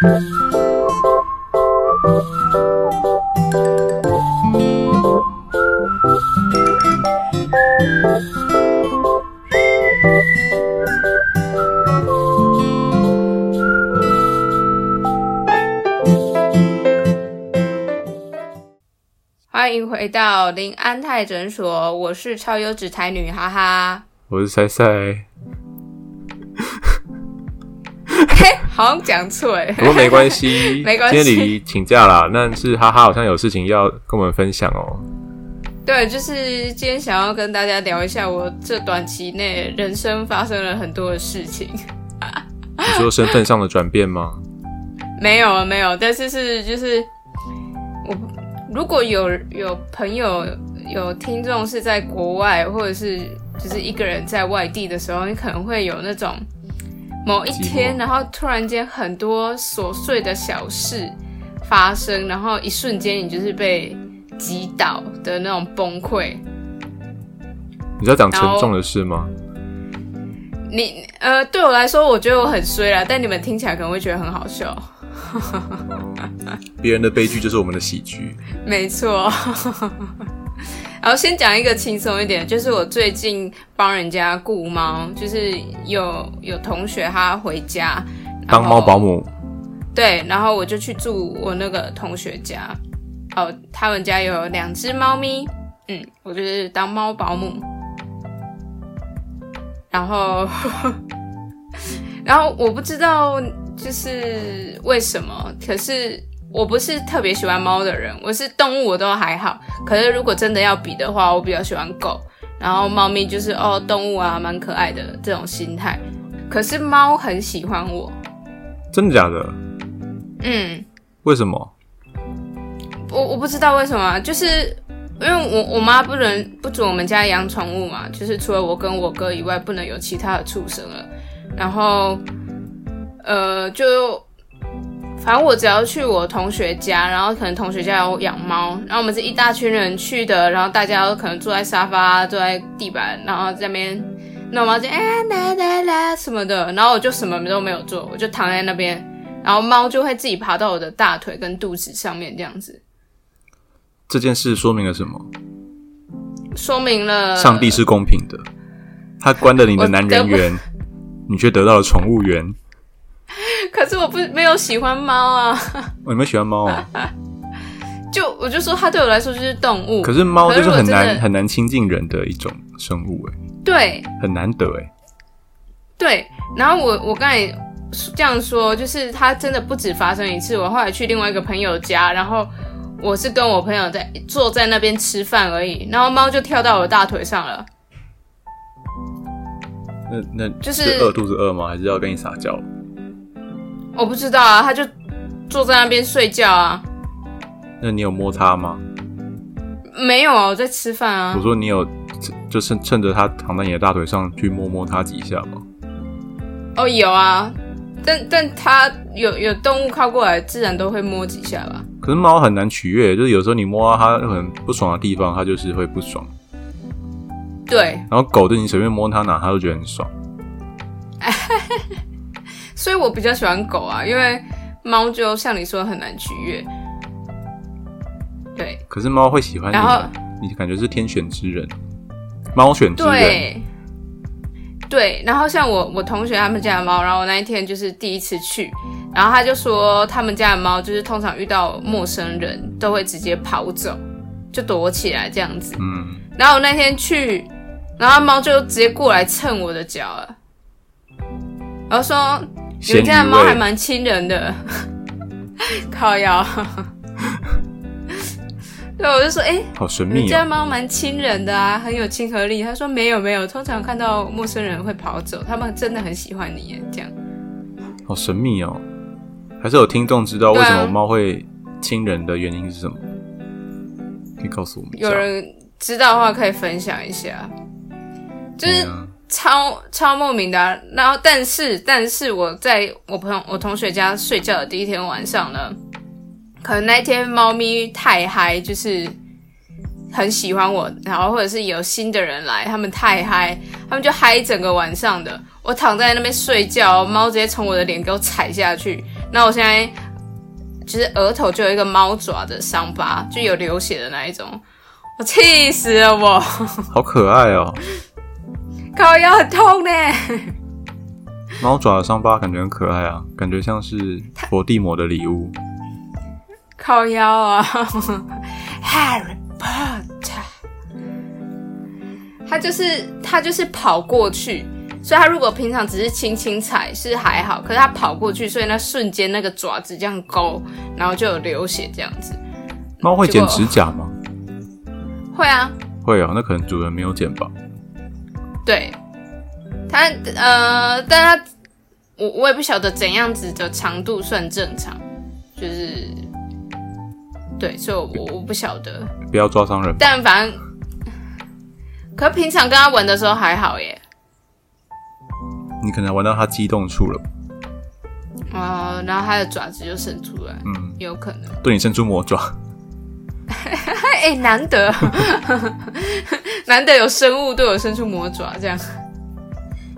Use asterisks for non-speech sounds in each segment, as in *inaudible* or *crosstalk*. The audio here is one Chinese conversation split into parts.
欢迎回到林安泰诊所，我是超优质台女，哈哈。我是塞塞，好像讲错哎，不过没关系，*laughs* 没关系今天李请假啦，但是哈哈好像有事情要跟我们分享哦。对，就是今天想要跟大家聊一下，我这短期内人生发生了很多的事情。你说身份上的转变吗？*laughs* 没有啊，没有，但是是就是我如果有有朋友有听众是在国外，或者是就是一个人在外地的时候，你可能会有那种某一天，然后突然间很多琐碎的小事发生，然后一瞬间你就是被击倒的那种崩溃。你在讲沉重的事吗？你呃，对我来说，我觉得我很衰啦，但你们听起来可能会觉得很好笑。*laughs* 别人的悲剧就是我们的喜剧。*laughs* 没错。然后先讲一个轻松一点，就是我最近帮人家雇猫，就是有有同学他回家当猫保，姆，对，然后我就去住我那个同学家，哦，他们家有两只猫咪，嗯，我就是当猫保姆，然后，*laughs* 然后我不知道就是为什么，可是我不是特别喜欢猫的人，我是动物我都还好，可是如果真的要比的话，我比较喜欢狗，然后猫咪就是哦动物啊蛮可爱的这种心态，可是猫很喜欢我，真的假的？嗯，为什么？我我不知道为什么，就是因为我我妈不能不准我们家养宠物嘛，就是除了我跟我哥以外，不能有其他的畜生了。然后，呃，就反正我只要去我同学家，然后可能同学家有养猫，然后我们是一大群人去的，然后大家都可能坐在沙发、坐在地板，然后在那边弄猫就哎来来来什么的，然后我就什么都没有做，我就躺在那边，然后猫就会自己爬到我的大腿跟肚子上面这样子。这件事说明了什么？说明了上帝是公平的，他关了你的男人缘，你却得到了宠物缘。*laughs* 可是我不没有喜欢猫啊，哦没有喜欢猫啊？*laughs* 就我就说它对我来说就是动物。可是猫就是很难很难亲近人的一种生物，哎，对很难得，哎。对，然后我我刚才这样说，就是它真的不止发生一次。我后来去另外一个朋友家，然后我是跟我朋友在坐在那边吃饭而已，然后猫就跳到我的大腿上了。那那就是饿肚子饿吗？还是要跟你撒娇？我不知道啊，他就坐在那边睡觉啊。那你有摸它吗？没有啊，我在吃饭啊我。说你有，就趁趁着他躺在你的大腿上去摸摸它几下吗？哦，有啊，但但它有有动物靠过来，自然都会摸几下吧。可是猫很难取悦，就是有时候你摸到它很不爽的地方，它就是会不爽。对，然后狗就你随便摸它哪，它都觉得很爽。*laughs* 所以我比较喜欢狗啊，因为猫就像你说很难取悦。对可是猫会喜欢你然后啊，你感觉是天选之人，猫选之人。对对，然后像我我同学他们家的猫，然后我那一天就是第一次去，然后他就说他们家的猫就是通常遇到陌生人都会直接跑走，就躲起来这样子。嗯，然后我那天去，然后猫就直接过来蹭我的脚了，然后说你家的猫还味。蛮亲人的，靠腰。对，我就说，哎、好神秘哦。家猫蛮亲人的啊，很有亲和力。他说没有没有，通常看到陌生人会跑走，他们真的很喜欢你耶，这样。好神秘哦。还是有听众知道为什么猫会亲人的原因是什么？可以告诉我们。有人知道的话可以分享一下，就是啊超超莫名的、然后，但是但是我在我朋友我同学家睡觉的第一天晚上呢，可能那天猫咪太嗨，就是很喜欢我，然后或者是有新的人来，他们太嗨，他们就嗨整个晚上的。我躺在那边睡觉，猫直接从我的脸给我踩下去，那我现在就是额头就有一个猫爪的伤疤，就有流血的那一种，我气死了我！好可爱哦，靠腰很痛呢。猫爪的伤疤感觉很可爱啊，感觉像是佛地魔的礼物。靠腰啊，*laughs* Harry Potter，他就是他就是跑过去，所以他如果平常只是轻轻踩是还好，可是他跑过去，所以那瞬间那个爪子这样勾，然后就有流血这样子。猫会剪指甲吗？会啊，会啊，那可能主人没有剪吧。对，它呃，但它我我也不晓得怎样子的长度算正常，就是对，所以我我我不晓得，不要抓伤人。但反正，可平常跟他玩的时候还好耶。你可能玩到他激动处了，哦，然后它的爪子就伸出来，嗯，有可能。对你伸出魔爪。*laughs* 哎、难得，*laughs* 难得有生物对我伸出魔爪，这样。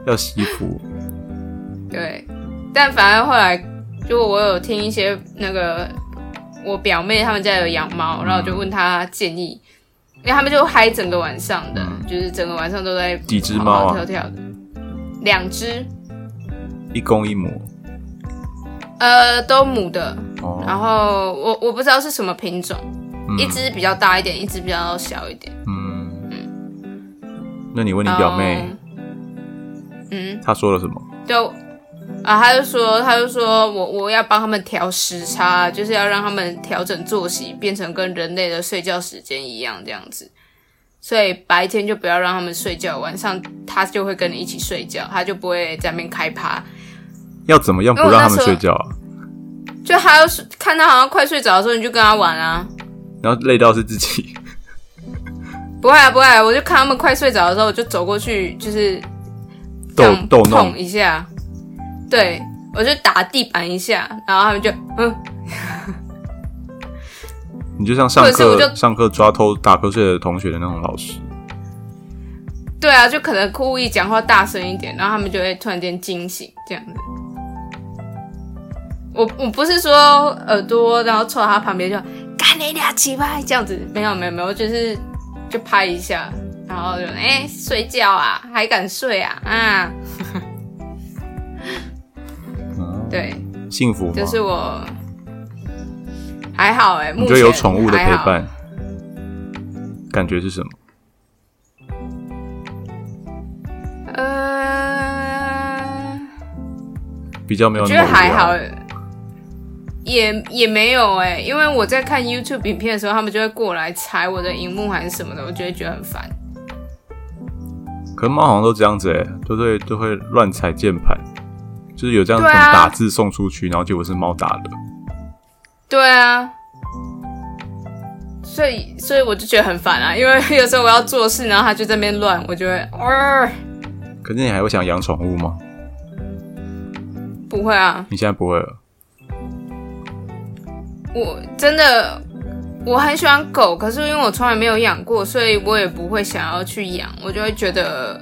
要惜福。对。但反而后来，就我有听一些那个我表妹他们家有养猫，然后我就问她建议，因为他们就嗨整个晚上的，嗯。就是整个晚上都在几只跑猫啊？跳跳的，两只，一公一母。呃，都母的，哦，然后我我不知道是什么品种，嗯一只比较大一点，一只比较小一点。嗯，那你问你表妹，嗯，她说了什么？就啊，他就说，他就说我我要帮他们调时差，就是要让他们调整作息，变成跟人类的睡觉时间一样这样子。所以白天就不要让他们睡觉，晚上他就会跟你一起睡觉，他就不会在那边开趴。要怎么样不让他们睡觉啊？就还要是看他好像快睡着的时候，你就跟他玩啊。然后累到是自己。不会啊，不会啊，我就看他们快睡着的时候，我就走过去，就是这逗逗弄一下，对我就打地板一下，然后他们就嗯，*laughs* 你就像上课上课抓偷打瞌睡的同学的那种老师。对啊，就可能故意讲话大声一点，然后他们就会突然间惊醒这样子。我我不是说耳朵，然后凑到他旁边就干你俩起拍这样子，没有没有没有，我就是就拍一下，然后就哎、睡觉啊，还敢睡啊啊，嗯，对，幸福吗？这是我还好哎、目你觉得有宠物的陪伴，感觉是什么？呃，比较没有我觉得还好，也也没有哎、因为我在看 YouTube 影片的时候，他们就会过来踩我的荧幕还是什么的，我就会觉得很烦。可能猫好像都这样子哎、都会都会乱踩键盘，就是有这样子打字送出去，然后结果是猫打的。对啊，所以所以我就觉得很烦啊，因为有时候我要做事，然后它就在那边乱，我就会，呃，可是你还会想养宠物吗？不会啊，你现在不会了，我真的我很喜欢狗，可是因为我从来没有养过，所以我也不会想要去养，我就会觉得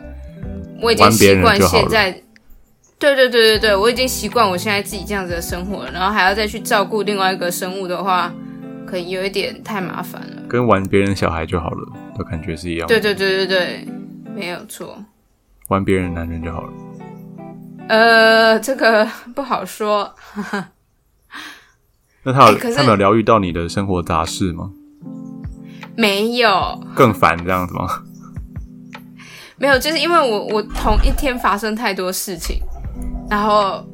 我已经习惯现在，对对对对对，我已经习惯我现在自己这样子的生活了，然后还要再去照顾另外一个生物的话，可能有一点太麻烦了。跟玩别人小孩就好了，的感觉是一样的。对对对对对，没有错。玩别人男人就好了。呃，这个不好说。那他有、他们有疗愈到你的生活杂事吗？没有，更烦这样子吗？*laughs* 没有，就是因为我我同一天发生太多事情，然后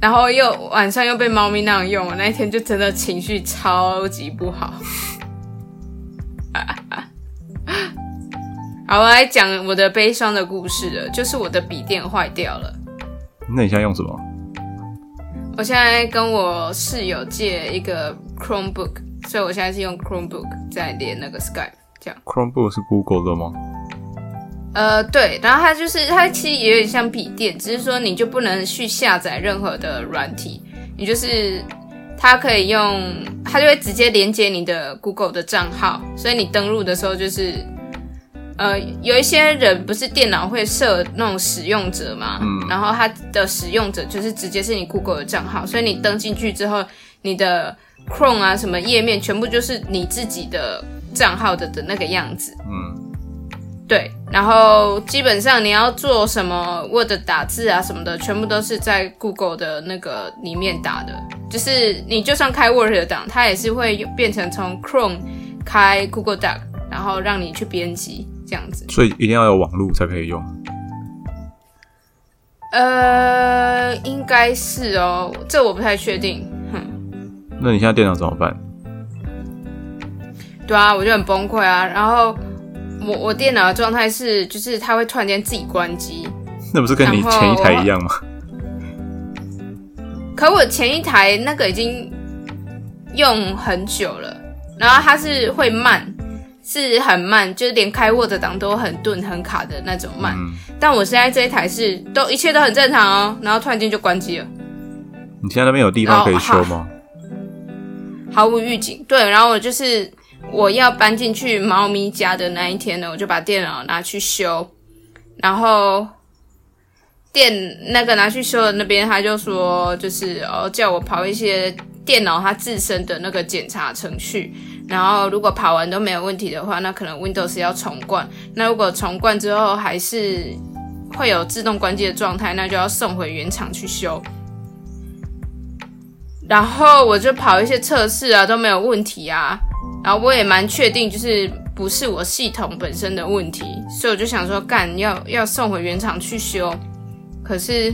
然后又晚上又被猫咪那样用，我那一天就真的情绪超级不好。*laughs* 好，我来讲我的悲伤的故事了，就是我的笔电坏掉了。那你现在用什么？我现在跟我室友借一个 Chromebook，所以我现在是用 Chromebook 在连那个 Skype，这样。Chromebook 是 Google 的吗？呃，对，然后它就是它其实也有点像笔电，只是说你就不能去下载任何的软体，你就是它可以用，它就会直接连接你的 Google 的账号，所以你登录的时候就是呃，有一些人不是电脑会设那种使用者嘛，嗯然后他的使用者就是直接是你 Google 的账号，所以你登进去之后，你的 Chrome 啊什么页面全部就是你自己的账号的的那个样子。嗯，对，然后基本上你要做什么 Word 打字啊什么的，全部都是在 Google 的那个里面打的。就是你就算开 Word 的档，它也是会变成从 Chrome 开 Google Doc，然后让你去编辑这样子。所以一定要有网络才可以用。呃，应该是哦，这我不太确定。哼，那你现在电脑怎么办？对啊，我就很崩溃啊。然后我我电脑的状态是，就是它会突然间自己关机。那不是跟你前一台一样吗？可我前一台那个已经用很久了，然后它是会慢，是很慢，就是连开 Word 档都很顿很卡的那种慢。嗯，但我现在这一台是都一切都很正常哦，然后突然间就关机了，你现在那边有地方可以修吗？毫无预警。对，然后我就是我要搬进去猫咪家的那一天呢，我就把电脑拿去修，然后。电那个拿去修的那边，他就说，就是哦，叫我跑一些电脑它自身的那个检查程序，然后如果跑完都没有问题的话，那可能 Windows 要重灌。那如果重灌之后还是会有自动关机的状态，那就要送回原厂去修。然后我就跑一些测试啊，都没有问题啊。然后我也蛮确定，就是不是我系统本身的问题，所以我就想说，干要要送回原厂去修。可是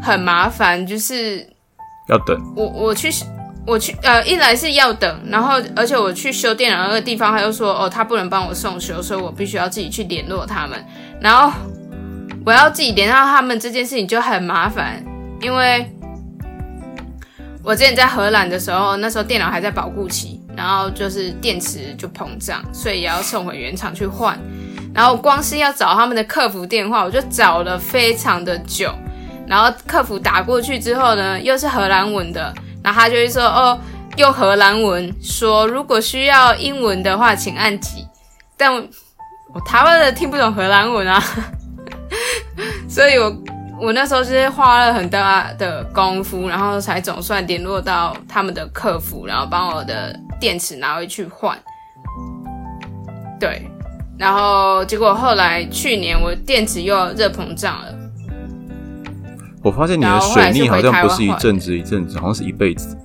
很麻烦，就是要等。我我去我去呃，一来是要等，然后而且我去修电脑那个地方，他又说哦，他不能帮我送修，所以我必须要自己去联络他们。然后我要自己联络他们这件事情就很麻烦，因为我之前在荷兰的时候，那时候电脑还在保护期，然后就是电池就膨胀，所以也要送回原厂去换。然后光是要找他们的客服电话，我就找了非常的久。然后客服打过去之后呢，又是荷兰文的，然后他就会说：“哦，用荷兰文说，如果需要英文的话，请按几。”但我台湾人听不懂荷兰文啊，*laughs* 所以我我那时候就是花了很大的功夫，然后才总算联络到他们的客服，然后帮我的电池拿回去换。对。然后结果后来去年我电池又热膨胀了。我发现你的水逆好像不是一阵子一阵子，好像是一辈子。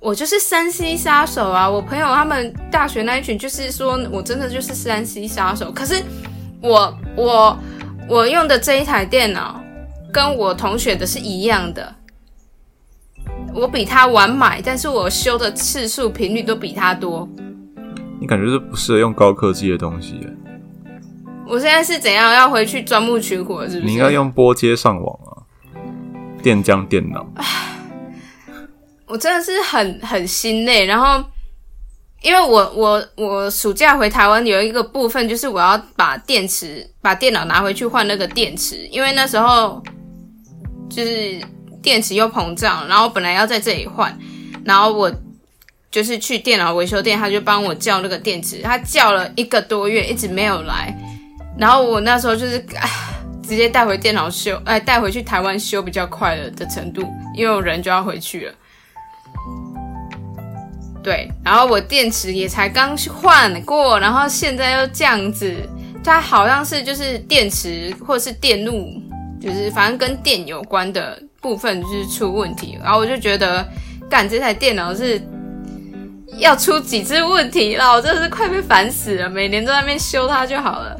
我就是山西杀手啊！我朋友他们大学那一群就是说我真的就是山西杀手。可是我我我用的这一台电脑跟我同学的是一样的，我比他晚买，但是我修的次数频率都比他多。你感觉是不适合用高科技的东西？我现在是怎样要回去钻木取火？是不是？你应该用拨接上网啊，电浆电脑。*sighs* 我真的是很很心累，然后因为我我我暑假回台湾有一个部分就是我要把电池把电脑拿回去换那个电池，因为那时候就是电池又膨胀，然后本来要在这里换，然后我就是去电脑维修店，他就帮我叫那个电池，他叫了一个多月一直没有来，然后我那时候就是直接带回电脑修，哎，带回去台湾修比较快了的程度，因为我人就要回去了。对，然后我电池也才刚换过，然后现在又这样子，它好像是就是电池或是电路，就是反正跟电有关的部分就是出问题，然后我就觉得，干这台电脑是要出几次问题了，我真的是快被烦死了，每年都在那边修它就好了。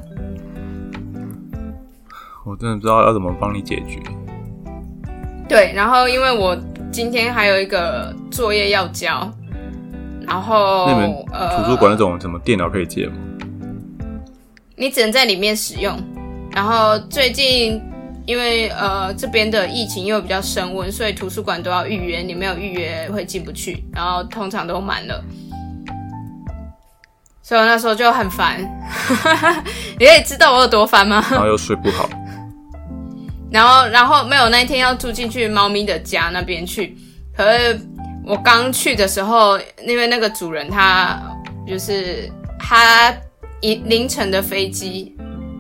我真的不知道要怎么帮你解决。对，然后因为我今天还有一个作业要交。然后，那你们图书馆那种什么电脑可以借吗？你只能在里面使用。然后最近因为呃这边的疫情又比较升温，所以图书馆都要预约，你没有预约会进不去。然后通常都满了，所以我那时候就很烦。*laughs* 你可以知道我有多烦吗？然后又睡不好。然后，然后没有那一天要住进去猫咪的家那边去，可是。我刚去的时候，因为那个主人他就是他一凌晨的飞机，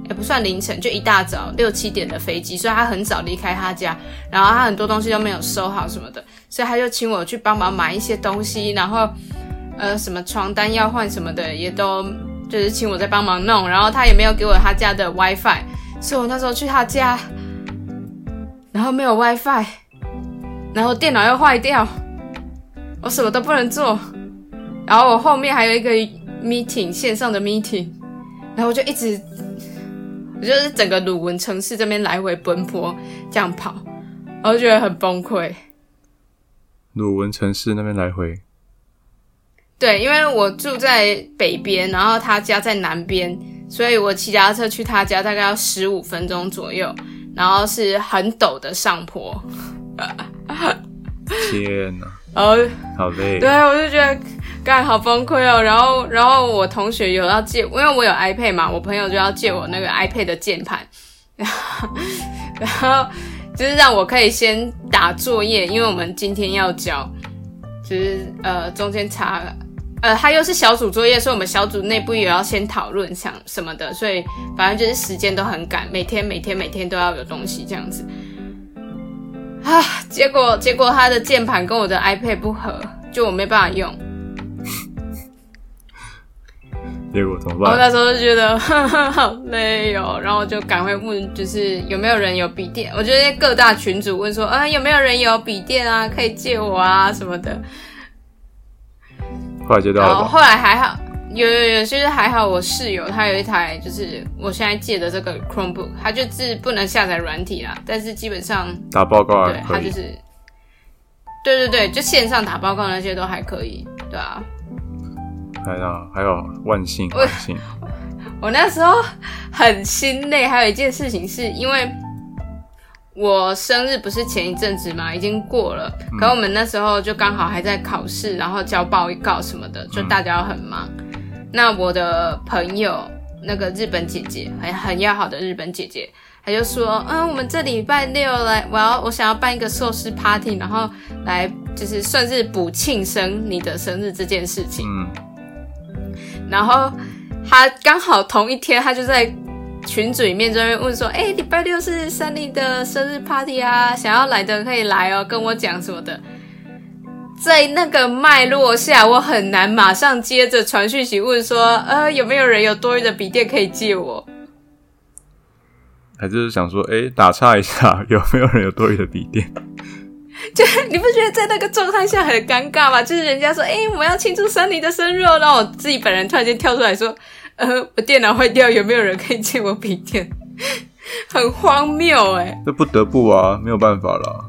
也不算凌晨，就一大早六七点的飞机，所以他很早离开他家，然后他很多东西都没有收好什么的，所以他就请我去帮忙买一些东西，然后呃什么床单要换什么的也都就是请我在帮忙弄，然后他也没有给我他家的 WiFi，所以我那时候去他家，然后没有 WiFi，然后电脑又坏掉，我什么都不能做。然后我后面还有一个 meeting 线上的 meeting，然后我就一直，我就是整个鲁文城市这边来回奔波这样跑，我就觉得很崩溃。鲁文城市那边来回，对，因为我住在北边，然后他家在南边，所以我骑脚踏车去他家大概要十五分钟左右，然后是很陡的上坡。天哪！然后好累。对，我就觉得。干好崩溃哦！然后，然后我同学有要借，因为我有 iPad 嘛，我朋友就要借我那个 iPad 的键盘，*laughs* 然后，然后就是让我可以先打作业，因为我们今天要交，就是呃中间差，呃他又是小组作业，所以我们小组内部也要先讨论想什么的，所以反正就是时间都很赶，每天每天每天都要有东西这样子，啊，结果结果他的键盘跟我的 iPad 不合，就我没办法用。结果怎么办？我那时候就觉得 *laughs* 好累哦，然后就赶快问，就是有没有人有笔电？我觉得各大群主问说，啊，有没有人有笔电啊，可以借我啊什么的。后来接到了。后来还好，有有有，就是还好，我室友他有一台，就是我现在借的这个 Chromebook，它就是不能下载软体啦，但是基本上打报告对，它就是，对对对，就线上打报告那些都还可以，对啊。还有还有万幸万幸！*laughs* 我那时候很心累，还有一件事情是因为我生日不是前一阵子嘛，已经过了，可我们那时候就刚好还在考试，然后交报告什么的，就大家都很忙。那我的朋友那个日本姐姐，很很要好的日本姐姐，她就说：“嗯，我们这礼拜六来，我要我想要办一个寿司 party，然后来就是算是补庆生你的生日这件事情。”然后她刚好同一天，她就在群组里面这边问说：“哎，礼拜六是森林的生日 party 啊，想要来的可以来哦，跟我讲什么的。”在那个脉络下，我很难马上接着传讯息问说：“呃，有没有人有多余的笔电可以借我？”还是想说：“哎，打岔一下，*laughs* 有没有人有多余的笔电？” *laughs* 就你不觉得在那个状态下很尴尬吗？就是人家说，哎，我们要庆祝森尼的生日哦，然后我自己本人突然间跳出来说，呃，我电脑坏掉，有没有人可以借我笔电？*laughs* 很荒谬哎！这不得不啊，没有办法了。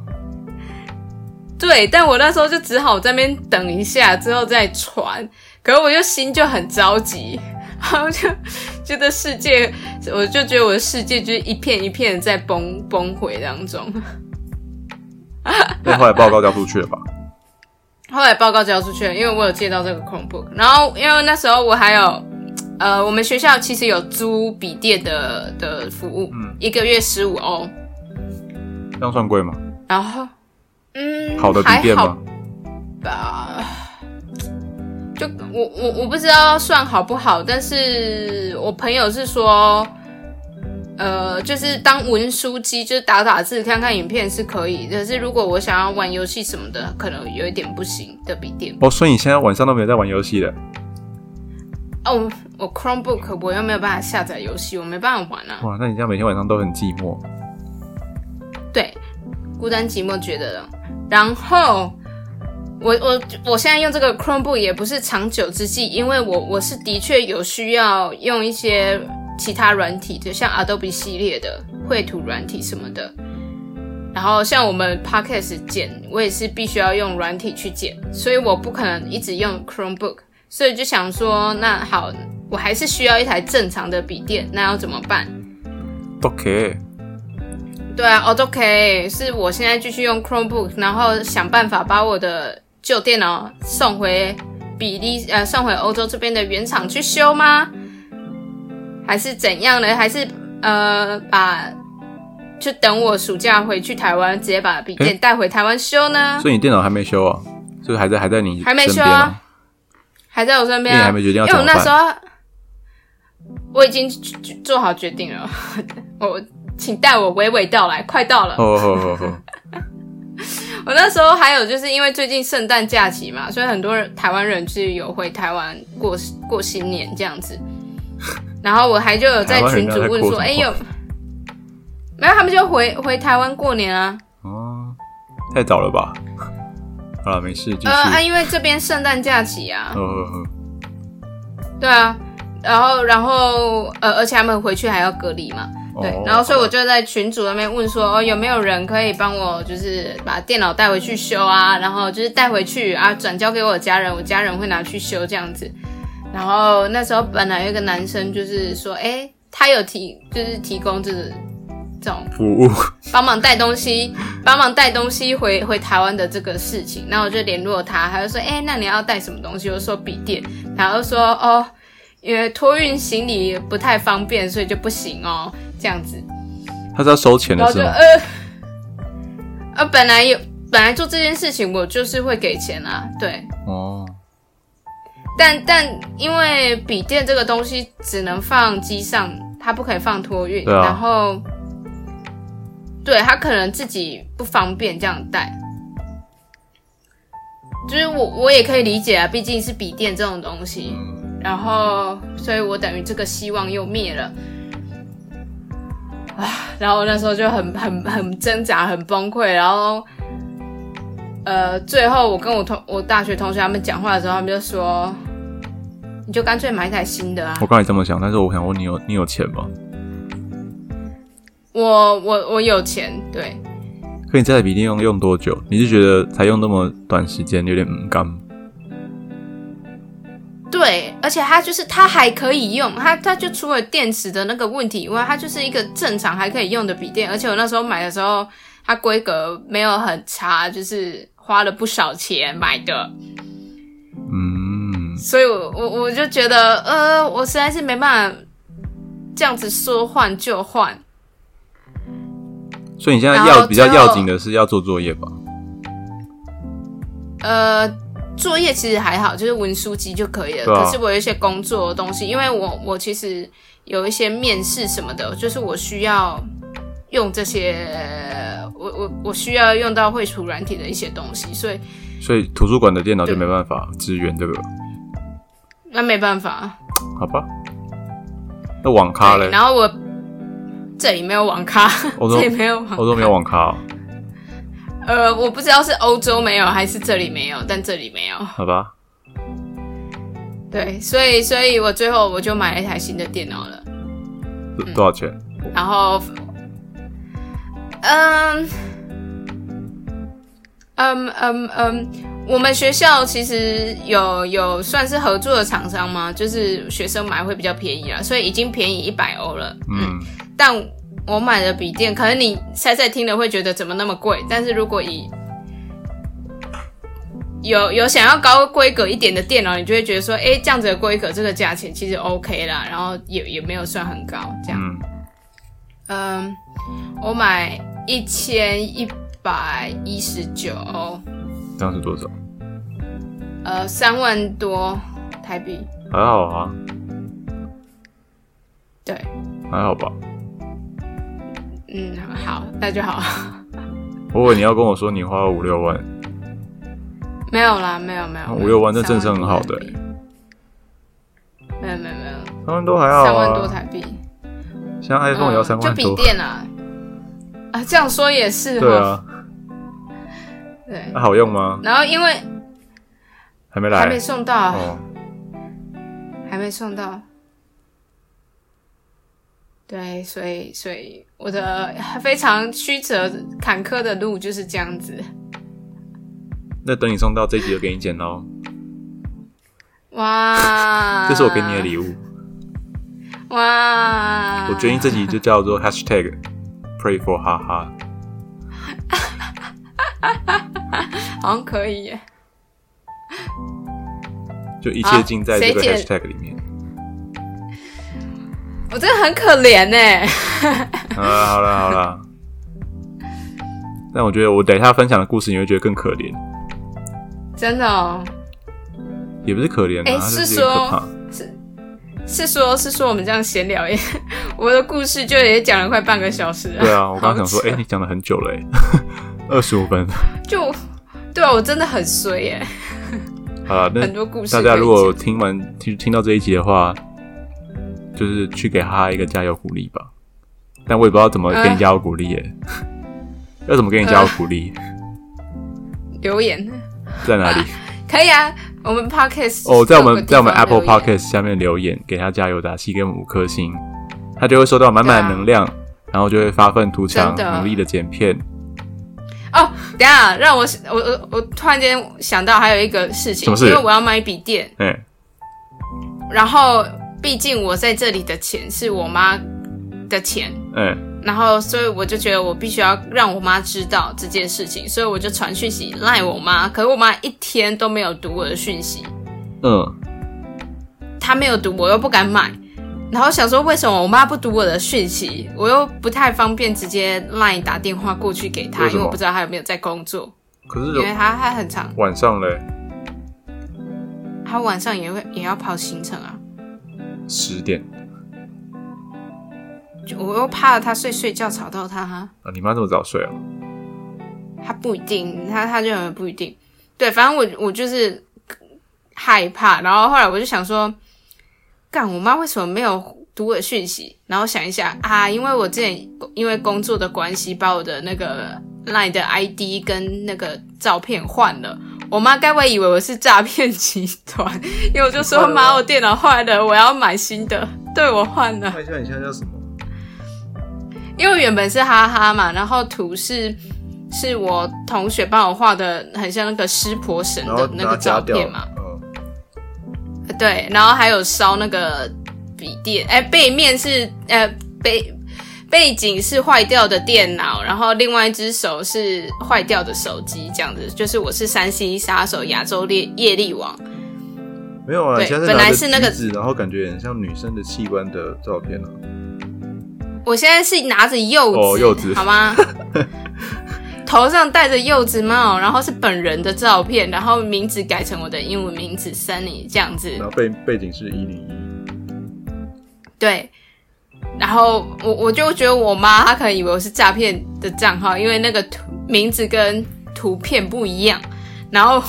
对，但我那时候就只好在那边等一下，之后再传。可是我就心就很着急，*laughs* 然后就觉得世界，我就觉得我的世界就是一片一片在崩崩毁当中。*laughs* 那后来报告交出去了吧？后来报告交出去了，因为我有借到这个 Chromebook，然后因为那时候我还有，呃，我们学校其实有租笔电的的服务，嗯，一个月十五欧，这样算贵吗？然后，嗯，好的笔电吗？吧，就我我我不知道算好不好，但是我朋友是说。呃，就是当文书机，就是打打字、看看影片是可以。可是如果我想要玩游戏什么的，可能有一点不行的笔电。哦，所以你现在晚上都没有在玩游戏了？哦，我 Chromebook 我又没有办法下载游戏，我没办法玩啊。哇，那你这样每天晚上都很寂寞。对，孤单寂寞觉得。然后我我我现在用这个 Chromebook 也不是长久之计，因为我我是的确有需要用一些。其他软体，就像 Adobe 系列的绘图软体什么的，然后像我们 Podcast 剪，我也是必须要用软体去剪，所以我不可能一直用 Chromebook，所以就想说，那好，我还是需要一台正常的笔电，那要怎么办？OK，对啊哦，OK，是我现在继续用 Chromebook，然后想办法把我的旧电脑送回比利，呃，送回欧洲这边的原厂去修吗？还是怎样呢？还是呃，把就等我暑假回去台湾，直接把笔电带回台湾修呢？所以你电脑还没修啊？就是还在还在你还没修啊？还在我身边啊？还没决定要因为我那时候我已经做好决定了，*laughs* 我请带我娓娓道来，快到了。哦哦哦哦，*laughs* 我那时候还有就是因为最近圣诞假期嘛，所以很多人台湾人是有回台湾过过新年这样子。然后我还就有在群主问说，哎有没有他们就回回台湾过年啊？哦，太早了吧？好了，没事，继续。呃啊，因为这边圣诞假期啊，哦哦哦，对啊，然后然后呃，而且他们回去还要隔离嘛，对，哦然后所以我就在群组那边问说，哦，有没有人可以帮我，就是把电脑带回去修啊，然后就是带回去啊，转交给我家人，我家人会拿去修这样子。然后那时候本来有一个男生就是说，哎，他有提就是提供这个这种服务，*laughs* 帮忙带东西，帮忙带东西回回台湾的这个事情，那我就联络他，他就说，哎、那你要带什么东西？我就说笔电，然后就说，哦，因为托运行李不太方便，所以就不行哦，这样子，他是要收钱然后就的是吗？呃，呃，本来有本来做这件事情，我就是会给钱啊，对，哦，但但因为笔电这个东西只能放机上，它不可以放托运，啊。然后对他可能自己不方便这样带，就是我我也可以理解啊，毕竟是笔电这种东西，嗯，然后所以我等于这个希望又灭了。啊，然后那时候就很很很挣扎，很崩溃，然后，呃，最后我跟我同我大学同学他们讲话的时候，他们就说，你就干脆买一台新的啊我。刚才这么想，但是我想问你有你有钱吗？我我我有钱，对，可你这台笔电用用多久？你是觉得才用那么短时间有点嗯干？对，而且它就是它还可以用，它它就除了电池的那个问题以外，它就是一个正常还可以用的笔电。而且我那时候买的时候，它规格没有很差，就是花了不少钱买的，嗯，所以我我我就觉得，呃，我实在是没办法这样子说换就换。所以你现在要比较要紧的是要做作业吧？呃，作业其实还好，就是文书机就可以了。啊可是我有一些工作的东西，因为我我其实有一些面试什么的，就是我需要用这些，我我我需要用到绘图软体的一些东西，所以所以图书馆的电脑就对没办法支援这个，那没办法。好吧？那网咖嘞？然后我这里没有网咖，欧洲这里没有网咖，欧洲没有网咖哦，呃，我不知道是欧洲没有还是这里没有，但这里没有。好吧？对，所以所以我最后我就买了一台新的电脑了。多多少钱？然后，嗯，嗯嗯嗯，我们学校其实有有算是合作的厂商吗？就是学生买会比较便宜啦，所以已经便宜一百欧了。嗯，但我买的笔电，可能你猜猜听了会觉得怎么那么贵，但是如果以有有想要高规格一点的电脑，你就会觉得说，哎，这样子的规格，这个价钱其实 OK 啦，然后也也没有算很高，这样。嗯，嗯，我买一千一百一十九欧，这样是多少？呃，三万多台币。还好啊，对，还好吧？嗯，好，那就好。我以为你要跟我说你花了五六万，没有啦，没有没有，五六万这真是很好的没有没有没有，三万多还好三万多啊。台币。像 iPhone 也要嗯就笔三万多，电啊。啊，这样说也是哈。对啊，对那好用吗？然后因为还没来还没送到，哦，还没送到。对，所以所以我的非常曲折坎坷的路就是这样子。那等你送到这一集就给你剪喽，哇，这是我给你的礼物。哇！我决定这集就叫做 Hashtag Pray for 哈哈。*laughs* 好像可以耶。就一切尽在这个 hashtag 里面。我真的很可怜呢。*laughs* 好了好了好了，但我觉得我等一下分享的故事，你会觉得更可怜，真的哦，也不是可怜啊，诶是说是。是说，是说我们这样闲聊耶，*laughs* 我的故事就也讲了快半个小时了。对啊，我刚刚想说，好扯哎、你讲了很久了，哎，*laughs* 二十五分。就对啊，我真的很衰耶，好了，那很多故事大。家如果听完听听到这一集的话，就是去给哈哈一个加油鼓励吧。但我也不知道怎么给你加油鼓励耶，*laughs* 要怎么给你加油鼓励？*laughs* 留言在哪里？*laughs* 可以啊，我们 podcast 哦，在我们在我们 Apple Podcast 下面留言，给他加油打气，给我们五颗星，他就会收到满满的能量，然后就会发愤图强，努力的剪片。哦，等下让我我我我突然间想到还有一个事情什么，事因为我要买笔电，哎、然后毕竟我在这里的钱是我妈的钱，嗯、然后所以我就觉得我必须要让我妈知道这件事情，所以我就传讯息赖我妈，可是我妈一天都没有读我的讯息，嗯，她没有读，我又不敢买。然后想说，为什么我妈不读我的讯息？我又不太方便直接 LINE 打电话过去给她，因为我不知道她有没有在工作，可是因为她她很长，晚上嘞，她晚上也会也要跑行程啊。十点就我又怕他睡睡觉吵到他，哈，啊，你妈这么早睡啊？她不一定，她她就很不一定。对，反正我我就是害怕，然后后来我就想说，干我妈为什么没有读我的讯息？然后想一下啊，因为我之前因为工作的关系，把我的那个 LINE 的 ID 跟那个照片换了。我妈该不会以为我是诈骗集团？因为我就说妈，我电脑坏了，我要买新的。对我换了，看一下你现在叫什么？因为原本是哈哈嘛，然后图是是我同学帮我画的，很像那个湿婆神的那个照片嘛。嗯，对，然后还有烧那个笔电，哎，背面是呃背背景是坏掉的电脑，然后另外一只手是坏掉的手机，这样子，就是我是山西杀手亚洲猎业力王，没有啊，对你现在本来是那个橘子然后感觉很像女生的器官的照片啊。我现在是拿着柚子，哦柚子好吗？*laughs* 头上戴着柚子帽，然后是本人的照片，然后名字改成我的英文名字 Sunny 这样子，然后背背景是一零一，对，然后我我就觉得我妈她可能以为我是诈骗的账号，因为那个图名字跟图片不一样。然后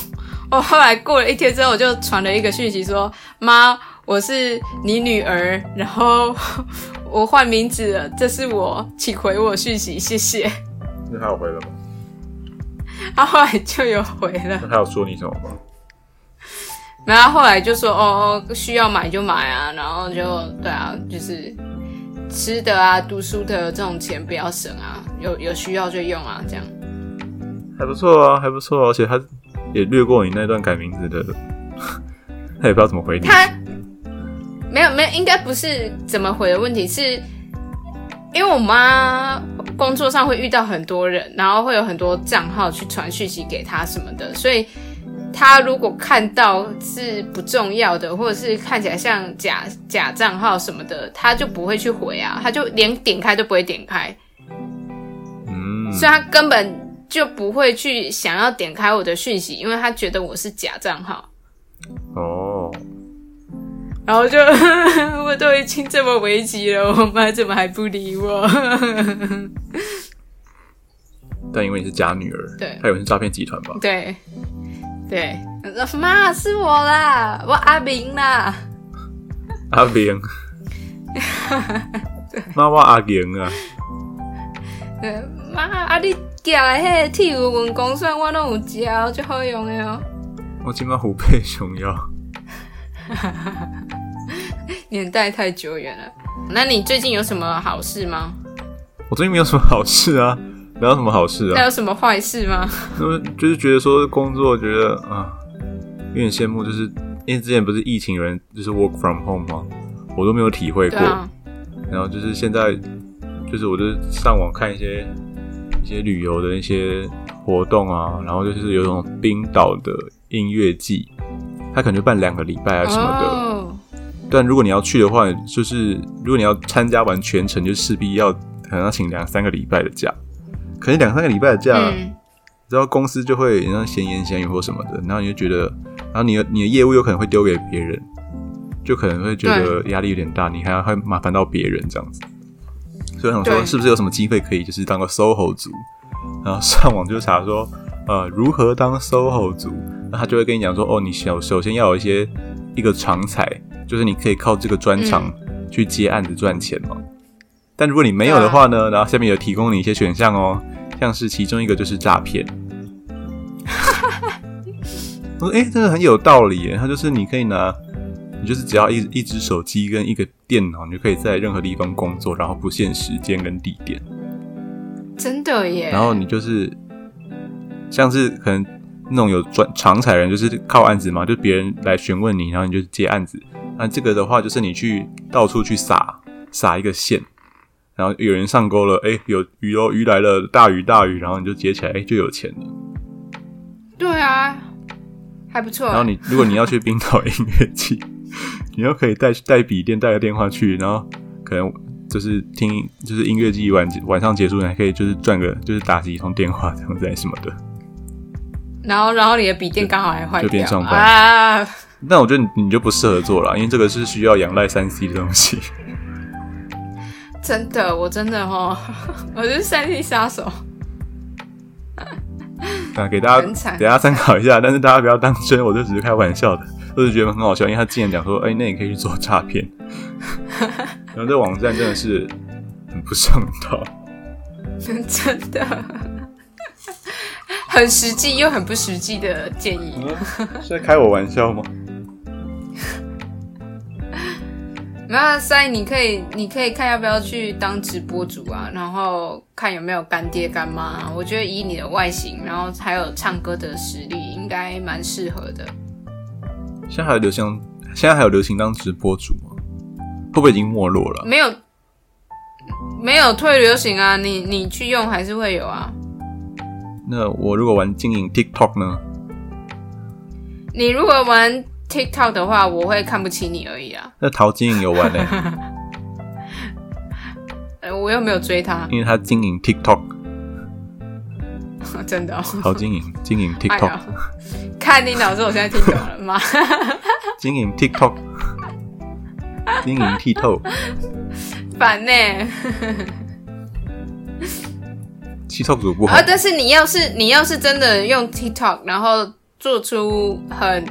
我后来过了一天之后，我就传了一个讯息说：“妈，我是你女儿，然后 *laughs* 我换名字了，这是我，请回我讯息，谢谢。那他有回了吗？”他后来就有回了，那他有说你什么吗？然后后来就说：“哦，需要买就买啊。”然后就对啊，就是吃的啊、读书的这种钱不要省啊，有有需要就用啊，这样。还不错啊，还不错、啊，而且他也略过你那段改名字的，*laughs* 他也不知道怎么回你。他没有没有，应该不是怎么回的问题，是因为我妈工作上会遇到很多人，然后会有很多账号去传讯息给他什么的，所以她如果看到是不重要的，或者是看起来像假假账号什么的，他就不会去回啊，他就连点开都不会点开，嗯，所以他根本就不会去想要点开我的讯息，因为他觉得我是假账号。哦，然后就 *laughs* 我都已经这么危急了，我妈怎么还不理我？但因为你是假女儿，对他以为是诈骗集团吧？对对，妈是我啦，我阿明啦。阿明，*laughs* 妈我阿明啊，对妈啊，你寄来迄个铁牛文公算我拢有食哦，最好用的哦。我今晚虎背熊腰。*laughs* 年代太久远了。那你最近有什么好事吗？我最近没有什么好事啊，哪有什么好事啊？那有什么坏事吗？那么就是觉得说工作，觉得啊，有点羡慕，就是因为之前不是疫情有人就是 work from home 吗？我都没有体会过。啊，然后就是现在，就是我就上网看一些一些旅游的一些活动啊，然后就是有一种冰岛的音乐季，它可能就办两个礼拜啊什么的。哦，但如果你要去的话，就是如果你要参加完全程，就势必要可能要请两三个礼拜的假。可能两三个礼拜的假，嗯，然后公司就会像闲言闲语或什么的，然后你就觉得，然后你的你的业务有可能会丢给别人，就可能会觉得压力有点大，你还要会麻烦到别人这样子。所以想说，是不是有什么机会可以就是当个 SOHO 族？然后上网就查说，呃，如何当 SOHO 族？那他就会跟你讲说，哦，你首首先要有一些一个长才，就是你可以靠这个专长去接案子赚钱嘛。但如果你没有的话呢，然后下面有提供你一些选项哦，像是其中一个就是诈骗。*laughs* 我说，哎、这个很有道理耶。它就是你可以拿，你就是只要一一只手机跟一个电脑，你就可以在任何地方工作，然后不限时间跟地点。真的耶。然后你就是像是可能那种有专长才人，就是靠案子嘛，就别人来询问你，然后你就接案子。那这个的话，就是你去到处去撒撒一个线，然后有人上钩了，哎、有鱼哦，鱼来了，大鱼大鱼，然后你就接起来，哎、就有钱了。对啊，还不错。然后你如果你要去冰岛音乐季，你又可以带带笔电带个电话去，然后可能就是听就是音乐季晚晚上结束，你还可以就是赚个就是打几通电话这样子什么的。然后，然后你的笔电刚好还坏掉，就边上班啊。那我觉得你你就不适合做了，因为这个是需要仰赖三 C 的东西。真的，我真的哦，*laughs* 我就是三 D 杀手。啊，给大家给大家参考一下，但是大家不要当真，我就只是开玩笑的，我只是觉得很好笑，因为他竟然讲说，哎、那你可以去做诈骗，*laughs* 然后这网站真的是很不上道。真的，很实际又很不实际的建议。是在开我玩笑吗？没有啊，所以你可以，你可以看要不要去当直播主啊，然后看有没有干爹干妈、啊。我觉得以你的外形，然后还有唱歌的实力，应该蛮适合的。现在还有流行，现在还有流行当直播主吗？会不会已经没落了？没有，没有退流行啊，你你去用还是会有啊。那我如果玩经营 TikTok 呢？你如果玩 TikTok 的话，我会看不起你而已啊。那陶晶莹有玩呢、呃，*laughs* 我又没有追他，因为他经营 TikTok，*laughs* 真的、哦。陶晶莹经营哎 TikTok，、呀，看你老师，我现在听懂了吗？*laughs* 经营 TikTok，经营剔透，烦呢、TikTok 主不好啊！，但是你要是你要是真的用 TikTok，然后做出很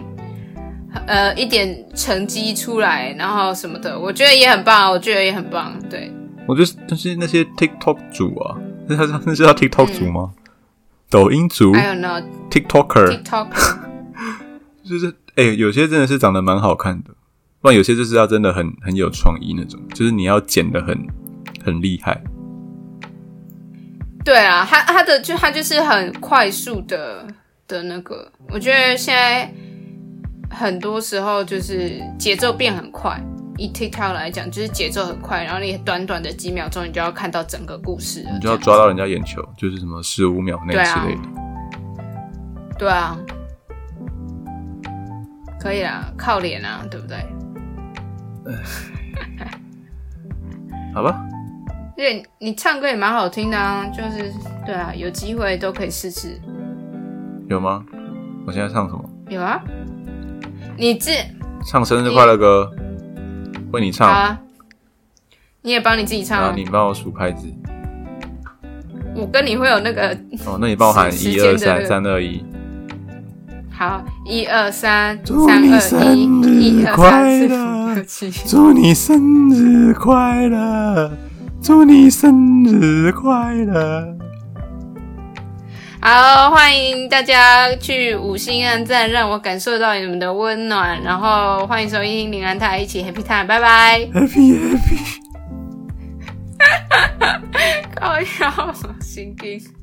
呃一点成绩出来，然后什么的，我觉得也很棒，我觉得也很棒。对，我觉得但是那些 TikTok 主啊，那他那是叫 TikTok 主吗？抖音主还有呢 TikToker，TikTok，就是哎、有些真的是长得蛮好看的，不然有些就是要真的很很有创意那种，就是你要剪的很很厉害。对啊，他他的就他就是很快速的的那个，我觉得现在很多时候就是节奏变很快。以 TikTok 来讲，就是节奏很快，然后你短短的几秒钟，你就要看到整个故事，你就要抓到人家眼球，就是什么十五秒内对啊之类的。对啊，可以啦，靠脸啊，对不对？好吧，因为你唱歌也蛮好听的啊，就是对啊，有机会都可以试试。有吗？我现在唱什么？有啊，你自唱生日快乐歌，为你唱，好啊，你也帮你自己唱啊。你帮我数拍子。我跟你会有那个哦，那你帮我喊时一二三三二一。好，一二三，祝三二你生一，一二日快三四乐五六七。祝你生日快乐，祝你生日快乐。好，欢迎大家去五星按赞，让我感受到你们的温暖。然后欢迎收听林兰泰一起 Happy Time，拜拜。Happy Happy。*laughs* 搞笑神经。